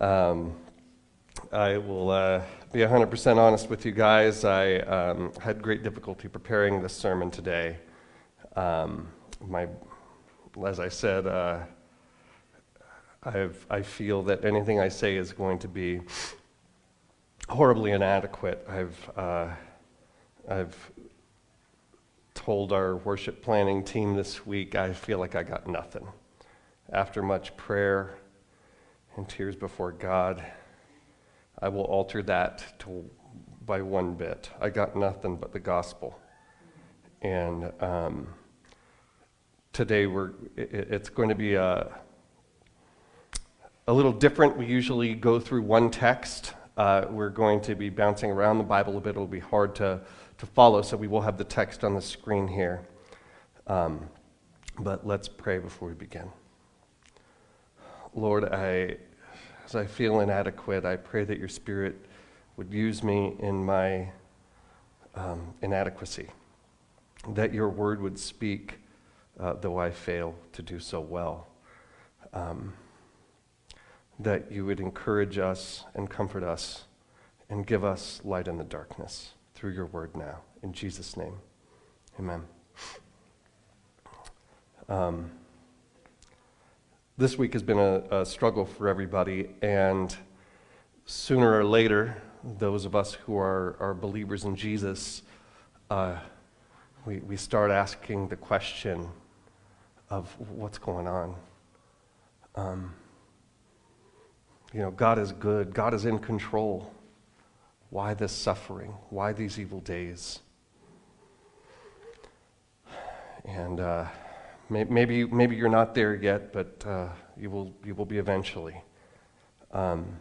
Um, I will uh, be 100% honest with you guys. I um, had great difficulty preparing this sermon today. Um, my, as I said, uh, I feel that anything I say is going to be horribly inadequate. I've, uh, I've told our worship planning team this week I feel like I got nothing. After much prayer and tears before God, I will alter that to, by one bit. I got nothing but the gospel. And um, today we're, it, it's going to be a, a little different. We usually go through one text. Uh, we're going to be bouncing around the Bible a bit. It'll be hard to, to follow, so we will have the text on the screen here. Um, but let's pray before we begin. Lord, I as I feel inadequate, I pray that your Spirit would use me in my um, inadequacy, that your word would speak, uh, though I fail to do so well. Um, that you would encourage us and comfort us and give us light in the darkness through your word now. In Jesus' name, amen. Um, this week has been a, a, struggle for everybody, and sooner or later, those of us who are, are believers in Jesus, uh, we, we start asking the question of what's going on. Um, you know, God is good, God is in control. Why this suffering? Why these evil days? And, uh, Maybe, maybe you're not there yet, but uh, you, will, you will be eventually. Um,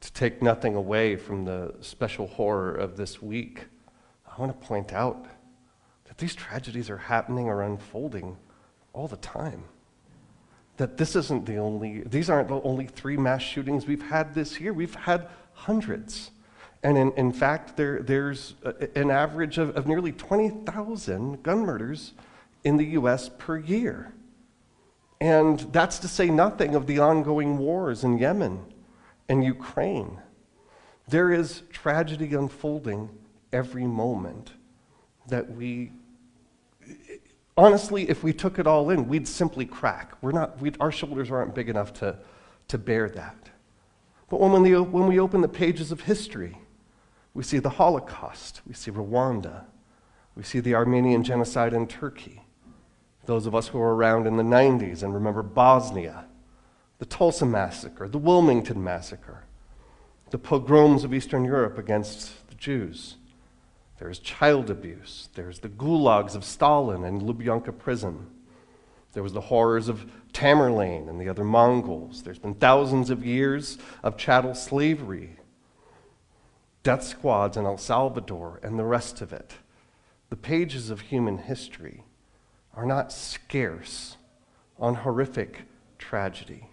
to take nothing away from the special horror of this week, I want to point out that these tragedies are happening or unfolding all the time. That this isn't the only, these aren't the only three mass shootings we've had this year. We've had hundreds. And in, in fact, there, there's a, an average of, of nearly 20,000 gun murders in the U.S. per year. And that's to say nothing of the ongoing wars in Yemen and Ukraine. There is tragedy unfolding every moment that we, honestly, if we took it all in, we'd simply crack. We're not, our shoulders aren't big enough to, to bear that. But when, we, when we open the pages of history, we see the Holocaust, we see Rwanda, we see the Armenian genocide in Turkey, those of us who were around in the 90s and remember Bosnia, the Tulsa Massacre, the Wilmington Massacre, the pogroms of Eastern Europe against the Jews. There's child abuse. There's the gulags of Stalin and Lubyanka prison. There was the horrors of Tamerlane and the other Mongols. There's been thousands of years of chattel slavery, death squads in El Salvador, and the rest of it. The pages of human history are not scarce on horrific tragedy.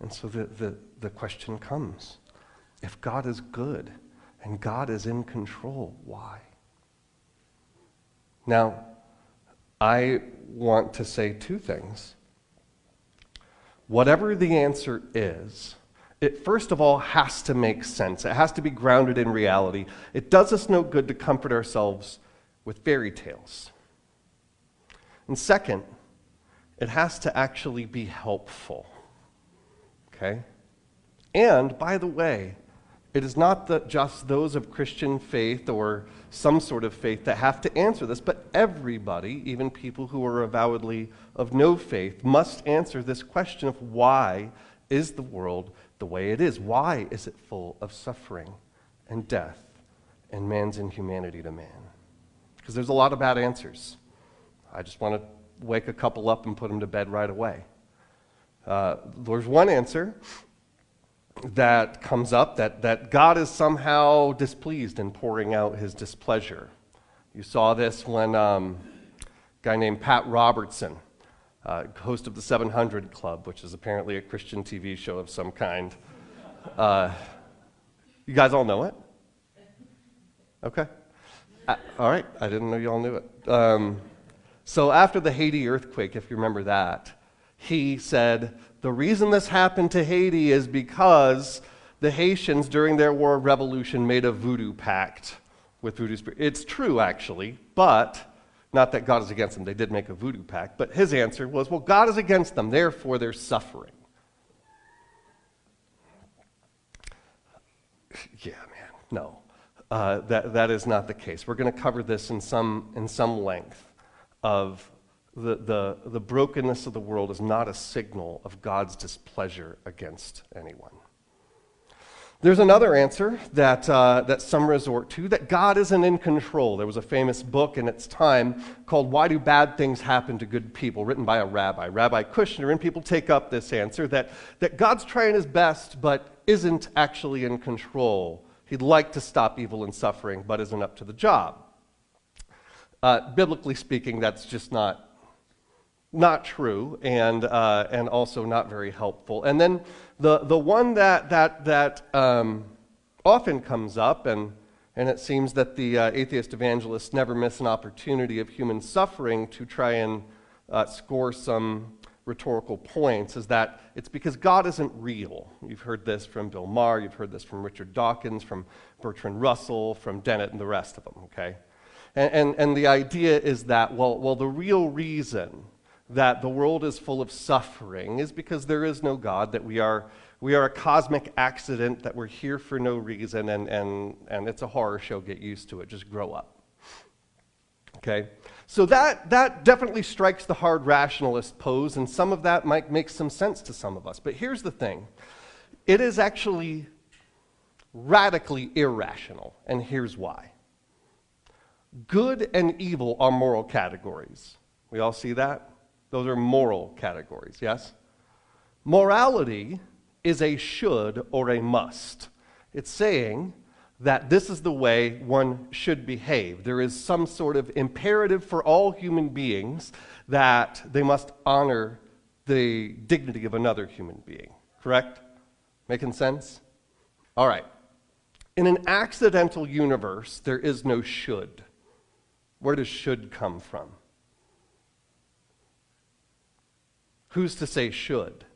And so the, the, the question comes if God is good and God is in control, why? Now, I want to say two things. Whatever the answer is, it first of all has to make sense. It has to be grounded in reality. It does us no good to comfort ourselves with fairy tales. And second, it has to actually be helpful. Okay? And, by the way, it is not that just those of Christian faith or some sort of faith that have to answer this, but everybody, even people who are avowedly of no faith, must answer this question of why is the world the way it is? Why is it full of suffering and death and man's inhumanity to man? Because there's a lot of bad answers. I just want to wake a couple up and put them to bed right away. Uh, there's one answer that comes up that, that God is somehow displeased in pouring out his displeasure. You saw this when um, a guy named Pat Robertson, uh, host of the 700 Club, which is apparently a Christian TV show of some kind. Uh, you guys all know it? Okay. Uh, all right. I didn't know you all knew it. Um, so after the Haiti earthquake, if you remember that, he said The reason this happened to Haiti is because the Haitians, during their war of revolution, made a voodoo pact with voodoo spirit. It's true, actually, but not that God is against them. They did make a voodoo pact. But his answer was, well, God is against them, therefore they're suffering. Yeah, man, no. Uh, that, that is not the case. We're going to cover this in some, in some length of the, the, the brokenness of the world is not a signal of God's displeasure against anyone. There's another answer that, uh, that some resort to that God isn't in control. There was a famous book in its time called Why Do Bad Things Happen to Good People, written by a rabbi, Rabbi Kushner, and people take up this answer that, that God's trying his best but isn't actually in control. He'd like to stop evil and suffering but isn't up to the job. Uh, biblically speaking, that's just not not true and, uh, and also not very helpful. And then the, the one that, that, that um, often comes up, and, and it seems that the uh, atheist evangelists never miss an opportunity of human suffering to try and uh, score some rhetorical points, is that it's because God isn't real. You've heard this from Bill Maher, you've heard this from Richard Dawkins, from Bertrand Russell, from Dennett, and the rest of them, okay? And, and, and the idea is that, well, well, the real reason that the world is full of suffering is because there is no God, that we are, we are a cosmic accident, that we're here for no reason, and, and, and it's a horror show. Get used to it. Just grow up. Okay? So that, that definitely strikes the hard rationalist pose, and some of that might make some sense to some of us. But here's the thing it is actually radically irrational, and here's why. Good and evil are moral categories. We all see that? Those are moral categories, yes? Morality is a should or a must. It's saying that this is the way one should behave. There is some sort of imperative for all human beings that they must honor the dignity of another human being. Correct? Making sense? All right. In an accidental universe, there is no should. Where does should come from? Who's to say should?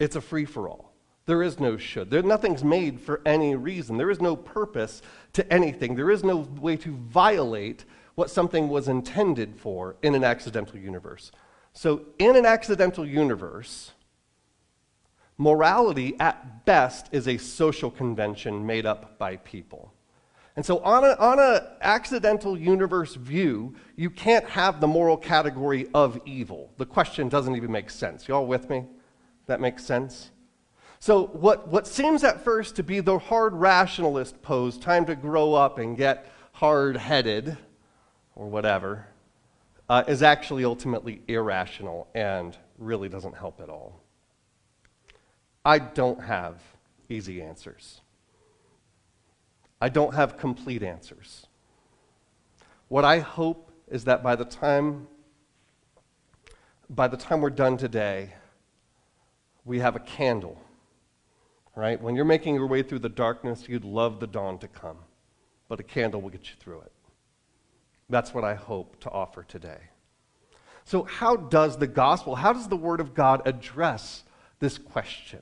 It's a free for all. There is no should. There, nothing's made for any reason. There is no purpose to anything. There is no way to violate what something was intended for in an accidental universe. So, in an accidental universe, morality at best is a social convention made up by people. And so, on an on a accidental universe view, you can't have the moral category of evil. The question doesn't even make sense. You all with me? That makes sense? So, what, what seems at first to be the hard rationalist pose, time to grow up and get hard headed, or whatever, uh, is actually ultimately irrational and really doesn't help at all. I don't have easy answers. I don't have complete answers. What I hope is that by the time by the time we're done today, we have a candle. Right? When you're making your way through the darkness, you'd love the dawn to come. But a candle will get you through it. That's what I hope to offer today. So, how does the gospel, how does the Word of God address this question?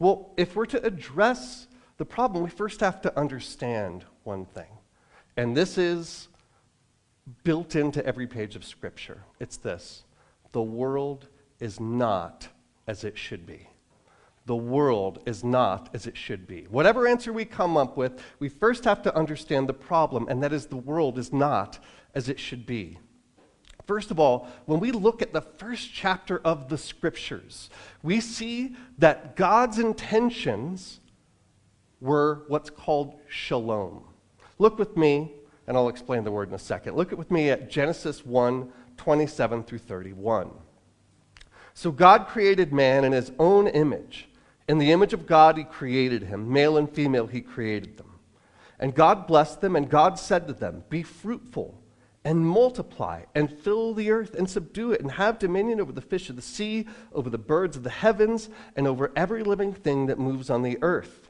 Well, if we're to address the problem, we first have to understand one thing. And this is built into every page of Scripture. It's this the world is not as it should be. The world is not as it should be. Whatever answer we come up with, we first have to understand the problem, and that is the world is not as it should be. First of all, when we look at the first chapter of the Scriptures, we see that God's intentions were what's called shalom. Look with me, and I'll explain the word in a second. Look with me at Genesis 1 27 through 31. So God created man in his own image. In the image of God, he created him. Male and female, he created them. And God blessed them, and God said to them, Be fruitful and multiply and fill the earth and subdue it and have dominion over the fish of the sea, over the birds of the heavens, and over every living thing that moves on the earth.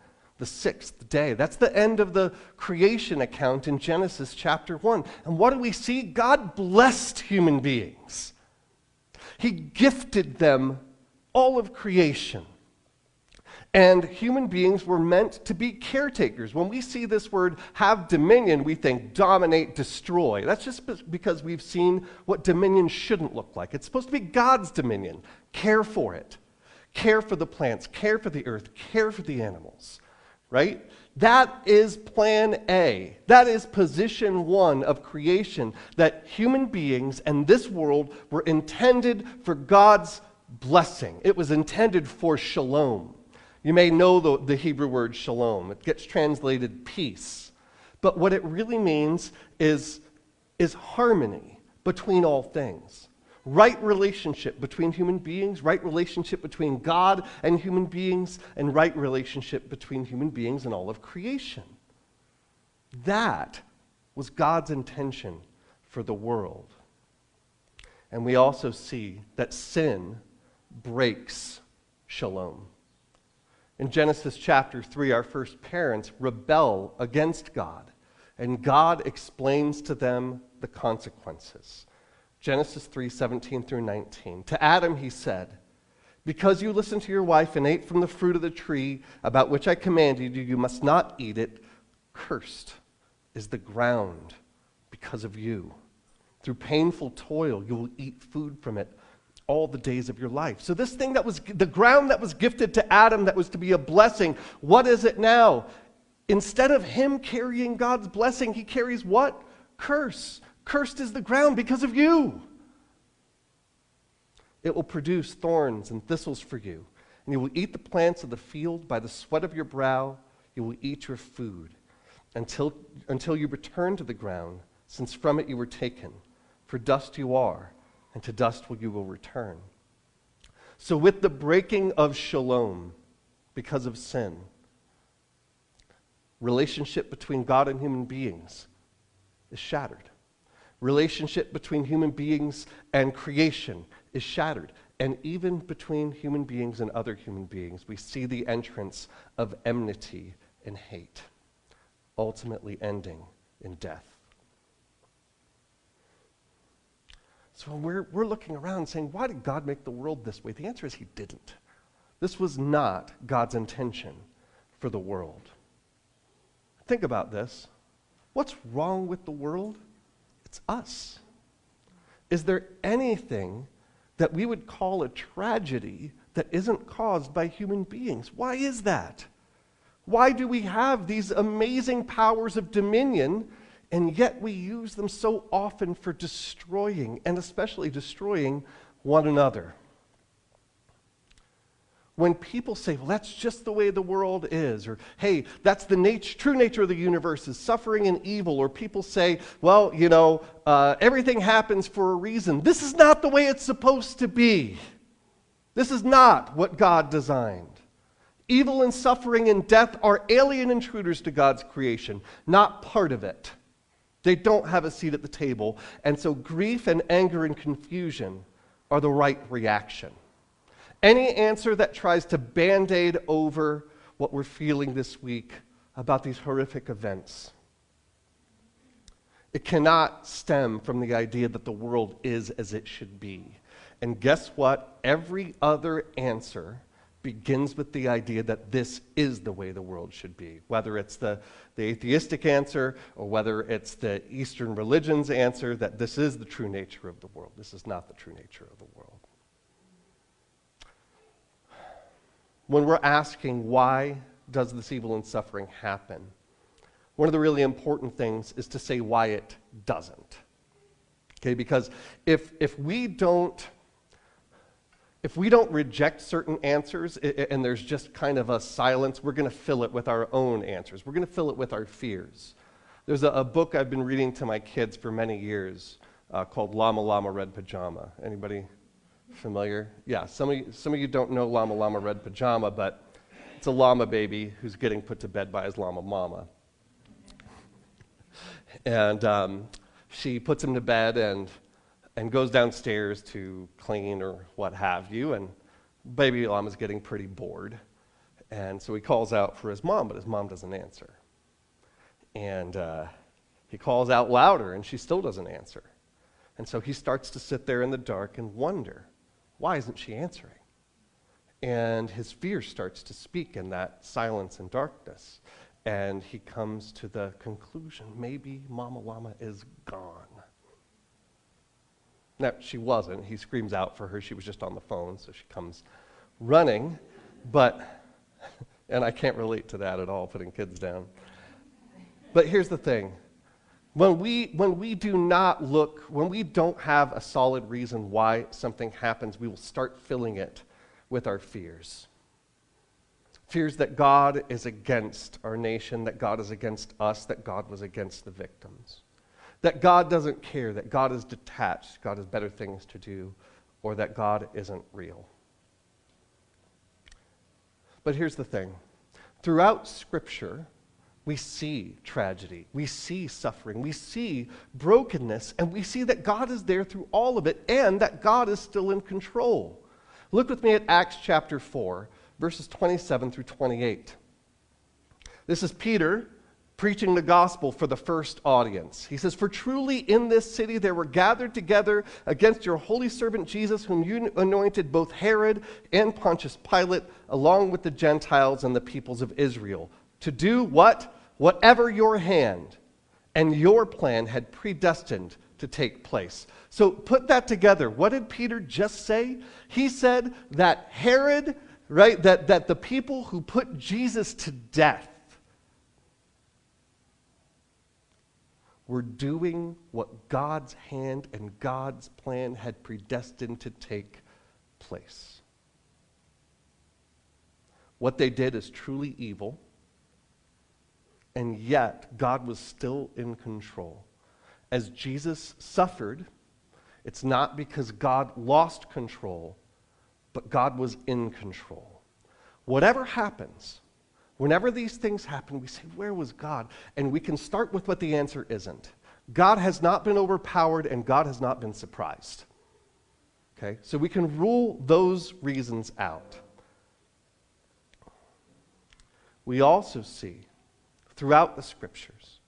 the sixth day. That's the end of the creation account in Genesis chapter 1. And what do we see? God blessed human beings, He gifted them all of creation. And human beings were meant to be caretakers. When we see this word have dominion, we think dominate, destroy. That's just because we've seen what dominion shouldn't look like. It's supposed to be God's dominion. Care for it, care for the plants, care for the earth, care for the animals, right? That is plan A. That is position one of creation that human beings and this world were intended for God's blessing, it was intended for shalom. You may know the, the Hebrew word shalom, it gets translated peace. But what it really means is, is harmony between all things. Right relationship between human beings, right relationship between God and human beings, and right relationship between human beings and all of creation. That was God's intention for the world. And we also see that sin breaks shalom. In Genesis chapter 3, our first parents rebel against God, and God explains to them the consequences. Genesis 3 17 through 19. To Adam, he said, Because you listened to your wife and ate from the fruit of the tree about which I commanded you, you must not eat it. Cursed is the ground because of you. Through painful toil, you will eat food from it all the days of your life. So, this thing that was the ground that was gifted to Adam, that was to be a blessing, what is it now? Instead of him carrying God's blessing, he carries what? Curse. Cursed is the ground because of you. It will produce thorns and thistles for you, and you will eat the plants of the field by the sweat of your brow. You will eat your food until, until you return to the ground, since from it you were taken. For dust you are and to dust will you will return. So, with the breaking of shalom because of sin, relationship between God and human beings is shattered. Relationship between human beings and creation is shattered. And even between human beings and other human beings, we see the entrance of enmity and hate, ultimately ending in death. So we're, we're looking around saying, why did God make the world this way? The answer is He didn't. This was not God's intention for the world. Think about this. What's wrong with the world? It's us. Is there anything that we would call a tragedy that isn't caused by human beings? Why is that? Why do we have these amazing powers of dominion and yet we use them so often for destroying, and especially destroying one another. When people say, well, that's just the way the world is, or hey, that's the true nature of the universe is suffering and evil, or people say, well, you know, uh, everything happens for a reason. This is not the way it's supposed to be. This is not what God designed. Evil and suffering and death are alien intruders to God's creation, not part of it. They don't have a seat at the table. And so grief and anger and confusion are the right reaction. Any answer that tries to band aid over what we're feeling this week about these horrific events, it cannot stem from the idea that the world is as it should be. And guess what? Every other answer begins with the idea that this is the way the world should be, whether it's the, the atheistic answer or whether it's the Eastern religions answer that this is the true nature of the world. This is not the true nature of the world. When we're asking why does this evil and suffering happen, one of the really important things is to say why it doesn't. Okay, because if, if we don't if we don't reject certain answers and there's just kind of a silence, we're going to fill it with our own answers. We're going to fill it with our fears. There's a, a book I've been reading to my kids for many years uh, called Llama Llama Red Pajama. Anybody Familiar? Yeah, some of, you, some of you don't know Llama Llama Red Pajama, but it's a llama baby who's getting put to bed by his llama mama. And um, she puts him to bed and, and goes downstairs to clean or what have you. And baby llama's getting pretty bored. And so he calls out for his mom, but his mom doesn't answer. And uh, he calls out louder, and she still doesn't answer. And so he starts to sit there in the dark and wonder why isn't she answering? And his fear starts to speak in that silence and darkness. And he comes to the conclusion maybe Mama Llama is gone. Now, she wasn't. He screams out for her. She was just on the phone, so she comes running. But, and I can't relate to that at all, putting kids down. But here's the thing when we, when we do not look, when we don't have a solid reason why something happens, we will start filling it with our fears. Fears that God is against our nation, that God is against us, that God was against the victims. That God doesn't care, that God is detached, God has better things to do, or that God isn't real. But here's the thing throughout Scripture, we see tragedy, we see suffering, we see brokenness, and we see that God is there through all of it and that God is still in control. Look with me at Acts chapter 4, verses 27 through 28. This is Peter preaching the gospel for the first audience. He says, For truly in this city there were gathered together against your holy servant Jesus, whom you anointed both Herod and Pontius Pilate, along with the Gentiles and the peoples of Israel to do what? Whatever your hand and your plan had predestined to take place. So put that together. What did Peter just say? He said that Herod, right, that, that the people who put Jesus to death were doing what God's hand and God's plan had predestined to take place. What they did is truly evil and yet God was still in control. As Jesus suffered, it's not because God lost control, but God was in control. Whatever happens, whenever these things happen, we say, Where was God? And we can start with what the answer isn't. God has not been overpowered and God has not been surprised. Okay? So we can rule those reasons out. We also see throughout the scriptures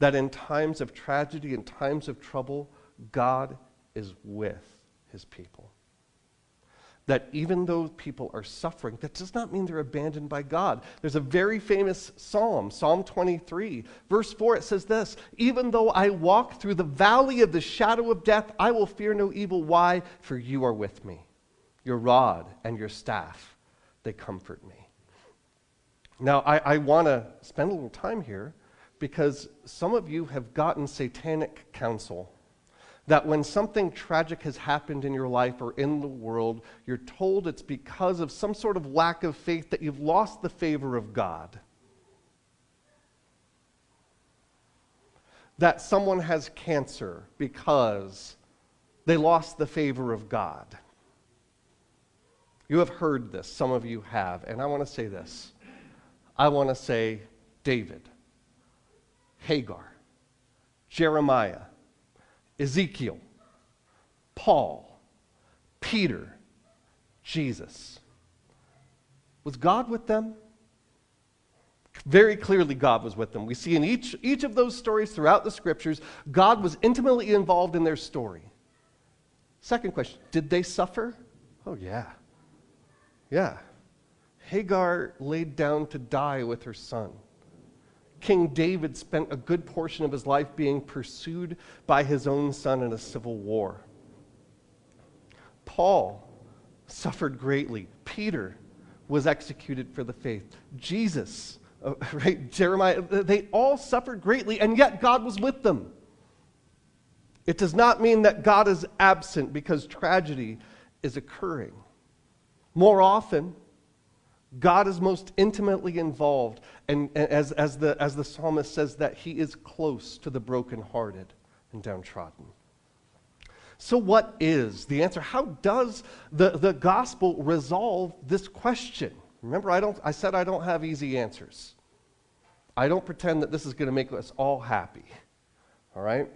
that in times of tragedy, in times of trouble, God is with his people. That even though people are suffering, that does not mean they're abandoned by God. There's a very famous psalm, Psalm 23, verse 4. It says this Even though I walk through the valley of the shadow of death, I will fear no evil. Why? For you are with me. Your rod and your staff, they comfort me. Now, I, I want to spend a little time here because some of you have gotten satanic counsel that when something tragic has happened in your life or in the world, you're told it's because of some sort of lack of faith that you've lost the favor of God. That someone has cancer because they lost the favor of God. You have heard this, some of you have, and I want to say this. I want to say David, Hagar, Jeremiah, Ezekiel, Paul, Peter, Jesus. Was God with them? Very clearly, God was with them. We see in each, each of those stories throughout the scriptures, God was intimately involved in their story. Second question Did they suffer? Oh, yeah. Yeah. Hagar laid down to die with her son. King David spent a good portion of his life being pursued by his own son in a civil war. Paul suffered greatly. Peter was executed for the faith. Jesus, uh, right, Jeremiah, they all suffered greatly, and yet God was with them. It does not mean that God is absent because tragedy is occurring. More often, God is most intimately involved, and, as, as, the, as the psalmist says, that he is close to the brokenhearted and downtrodden. So, what is the answer? How does the, the gospel resolve this question? Remember, I, don't, I said I don't have easy answers. I don't pretend that this is going to make us all happy. All right?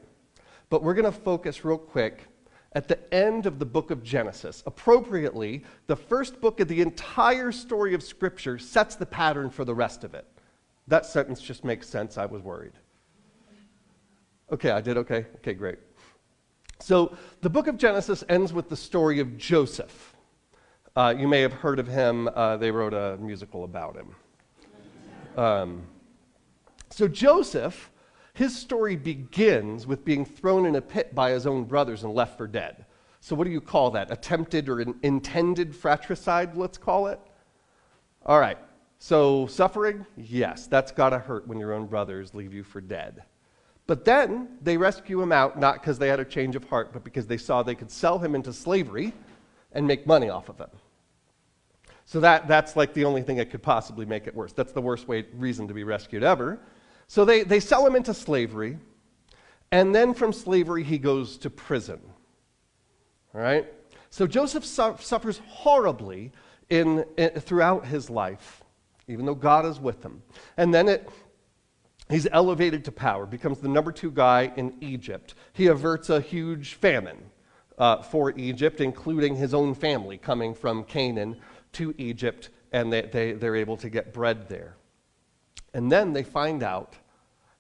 But we're going to focus real quick at the end of the book of Genesis. Appropriately, the first book of the entire story of Scripture sets the pattern for the rest of it. That sentence just makes sense. I was worried. Okay, I did okay? Okay, great. So the book of Genesis ends with the story of Joseph. Uh, you may have heard of him, uh, they wrote a musical about him. Um, so Joseph his story begins with being thrown in a pit by his own brothers and left for dead. So, what do you call that? Attempted or intended fratricide, let's call it? All right. So, suffering? Yes, that's got to hurt when your own brothers leave you for dead. But then they rescue him out, not because they had a change of heart, but because they saw they could sell him into slavery and make money off of him. So that, that's like the only thing that could possibly make it worse. That's the worst way, reason to be rescued ever. So they, they sell him into slavery, and then from slavery, he goes to prison. All right? So Joseph su- suffers horribly in, in, throughout his life, even though God is with him. And then it, he's elevated to power, becomes the number two guy in Egypt. He averts a huge famine uh, for Egypt, including his own family coming from Canaan to Egypt, and they, they, they're able to get bread there. And then they find out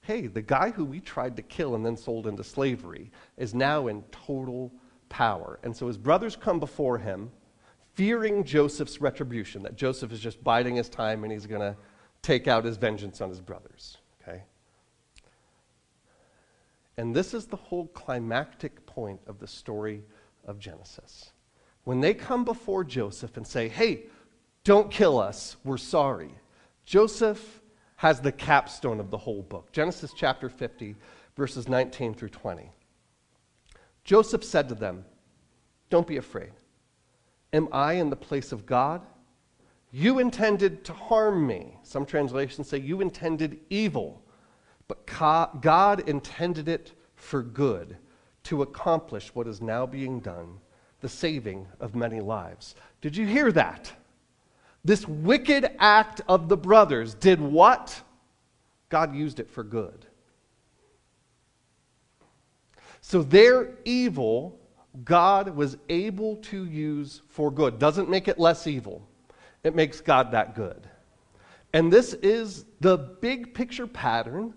hey, the guy who we tried to kill and then sold into slavery is now in total power. And so his brothers come before him, fearing Joseph's retribution, that Joseph is just biding his time and he's going to take out his vengeance on his brothers. Okay? And this is the whole climactic point of the story of Genesis. When they come before Joseph and say, hey, don't kill us, we're sorry, Joseph has the capstone of the whole book Genesis chapter 50, verses 19 through 20. Joseph said to them, Don't be afraid. Am I in the place of God? You intended to harm me. Some translations say you intended evil, but God intended it for good to accomplish what is now being done, the saving of many lives. Did you hear that? This wicked act of the brothers did what? God used it for good. So their evil, God was able to use for good. Doesn't make it less evil, it makes God that good. And this is the big picture pattern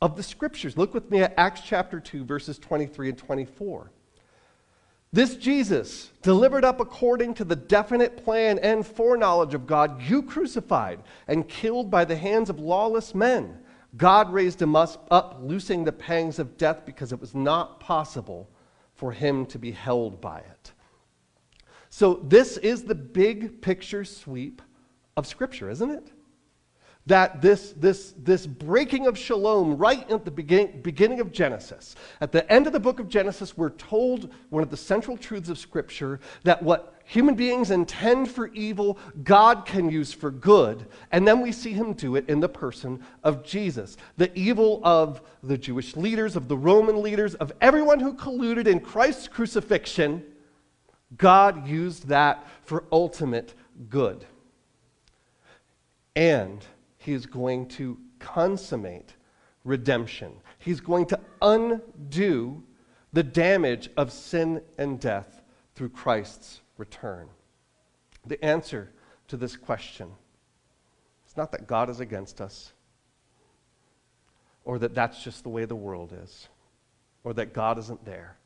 of the scriptures. Look with me at Acts chapter 2, verses 23 and 24. This Jesus, delivered up according to the definite plan and foreknowledge of God, you crucified and killed by the hands of lawless men. God raised him up, loosing the pangs of death because it was not possible for him to be held by it. So, this is the big picture sweep of Scripture, isn't it? That this, this, this breaking of shalom right at the begin, beginning of Genesis, at the end of the book of Genesis, we're told one of the central truths of Scripture that what human beings intend for evil, God can use for good. And then we see him do it in the person of Jesus. The evil of the Jewish leaders, of the Roman leaders, of everyone who colluded in Christ's crucifixion, God used that for ultimate good. And he is going to consummate redemption. He's going to undo the damage of sin and death through Christ's return. The answer to this question is not that God is against us, or that that's just the way the world is, or that God isn't there.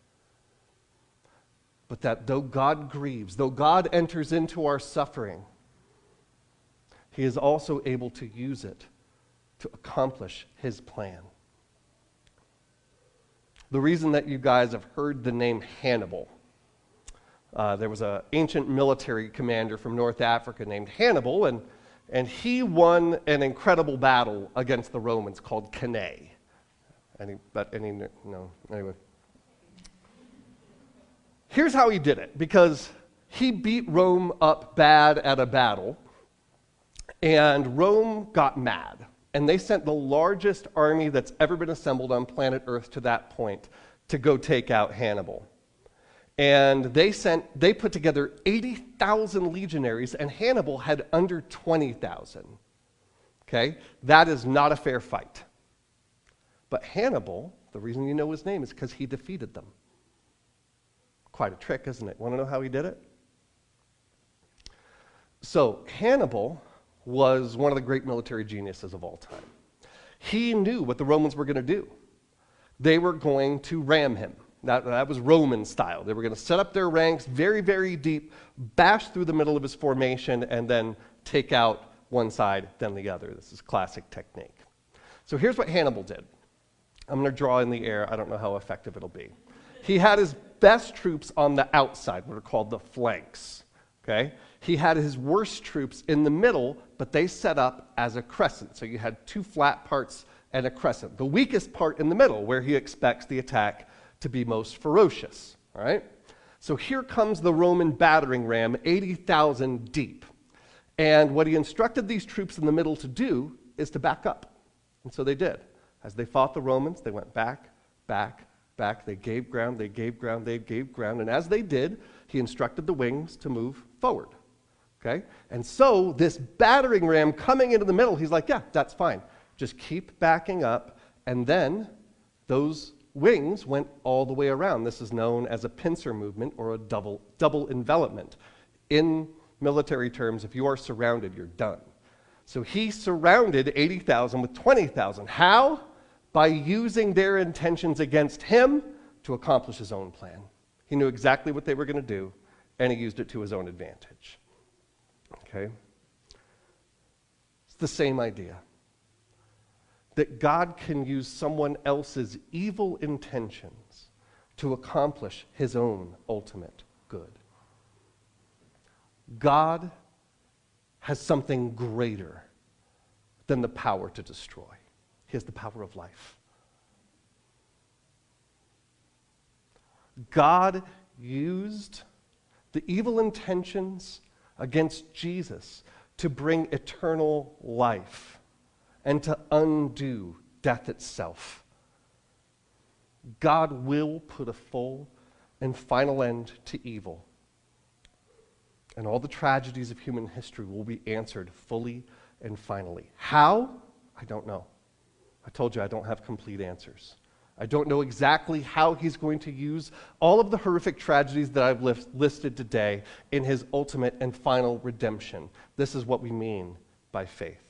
But that though God grieves, though God enters into our suffering, he is also able to use it to accomplish his plan. The reason that you guys have heard the name Hannibal, uh, there was an ancient military commander from North Africa named Hannibal, and, and he won an incredible battle against the Romans called Cannae. Any, but any, no, anyway. Here's how he did it because he beat Rome up bad at a battle and Rome got mad, and they sent the largest army that's ever been assembled on planet Earth to that point to go take out Hannibal. And they sent, they put together 80,000 legionaries, and Hannibal had under 20,000. Okay? That is not a fair fight. But Hannibal, the reason you know his name is because he defeated them. Quite a trick, isn't it? Want to know how he did it? So, Hannibal was one of the great military geniuses of all time. He knew what the Romans were going to do. They were going to ram him. That, that was Roman style. They were going to set up their ranks very, very deep, bash through the middle of his formation, and then take out one side, then the other. This is classic technique. So here's what Hannibal did. I'm going to draw in the air. I don't know how effective it'll be. He had his best troops on the outside, what are called the flanks. Okay? He had his worst troops in the middle, but they set up as a crescent. So you had two flat parts and a crescent. The weakest part in the middle, where he expects the attack to be most ferocious. All right? So here comes the Roman battering ram, 80,000 deep. And what he instructed these troops in the middle to do is to back up. And so they did. As they fought the Romans, they went back, back, back. They gave ground, they gave ground, they gave ground. And as they did, he instructed the wings to move forward. Okay? And so this battering ram coming into the middle, he's like, yeah, that's fine. Just keep backing up. And then those wings went all the way around. This is known as a pincer movement or a double, double envelopment. In military terms, if you are surrounded, you're done. So he surrounded 80,000 with 20,000. How? By using their intentions against him to accomplish his own plan. He knew exactly what they were going to do, and he used it to his own advantage. Okay? It's the same idea that God can use someone else's evil intentions to accomplish his own ultimate good. God has something greater than the power to destroy. He has the power of life. God used the evil intentions against Jesus to bring eternal life and to undo death itself. God will put a full and final end to evil. And all the tragedies of human history will be answered fully and finally. How? I don't know. I told you I don't have complete answers. I don't know exactly how he's going to use all of the horrific tragedies that I've list, listed today in his ultimate and final redemption. This is what we mean by faith.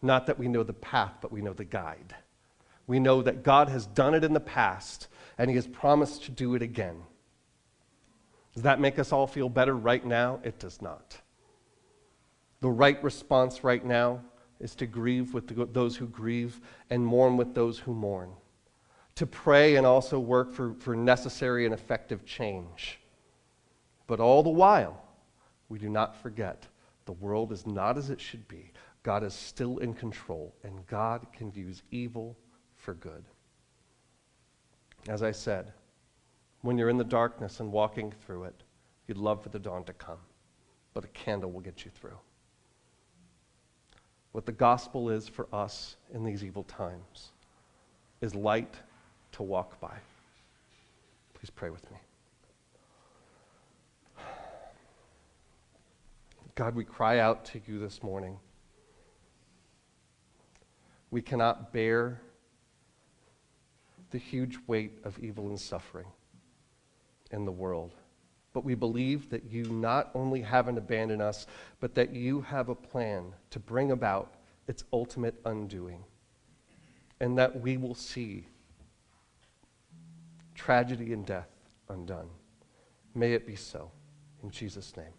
Not that we know the path, but we know the guide. We know that God has done it in the past, and he has promised to do it again. Does that make us all feel better right now? It does not. The right response right now is to grieve with those who grieve and mourn with those who mourn to pray and also work for, for necessary and effective change. But all the while, we do not forget the world is not as it should be. God is still in control, and God can use evil for good. As I said, when you're in the darkness and walking through it, you'd love for the dawn to come, but a candle will get you through. What the gospel is for us in these evil times is light to walk by. Please pray with me. God, we cry out to you this morning. We cannot bear the huge weight of evil and suffering in the world. But we believe that you not only haven't abandoned us, but that you have a plan to bring about its ultimate undoing. And that we will see tragedy and death undone. May it be so. In Jesus' name.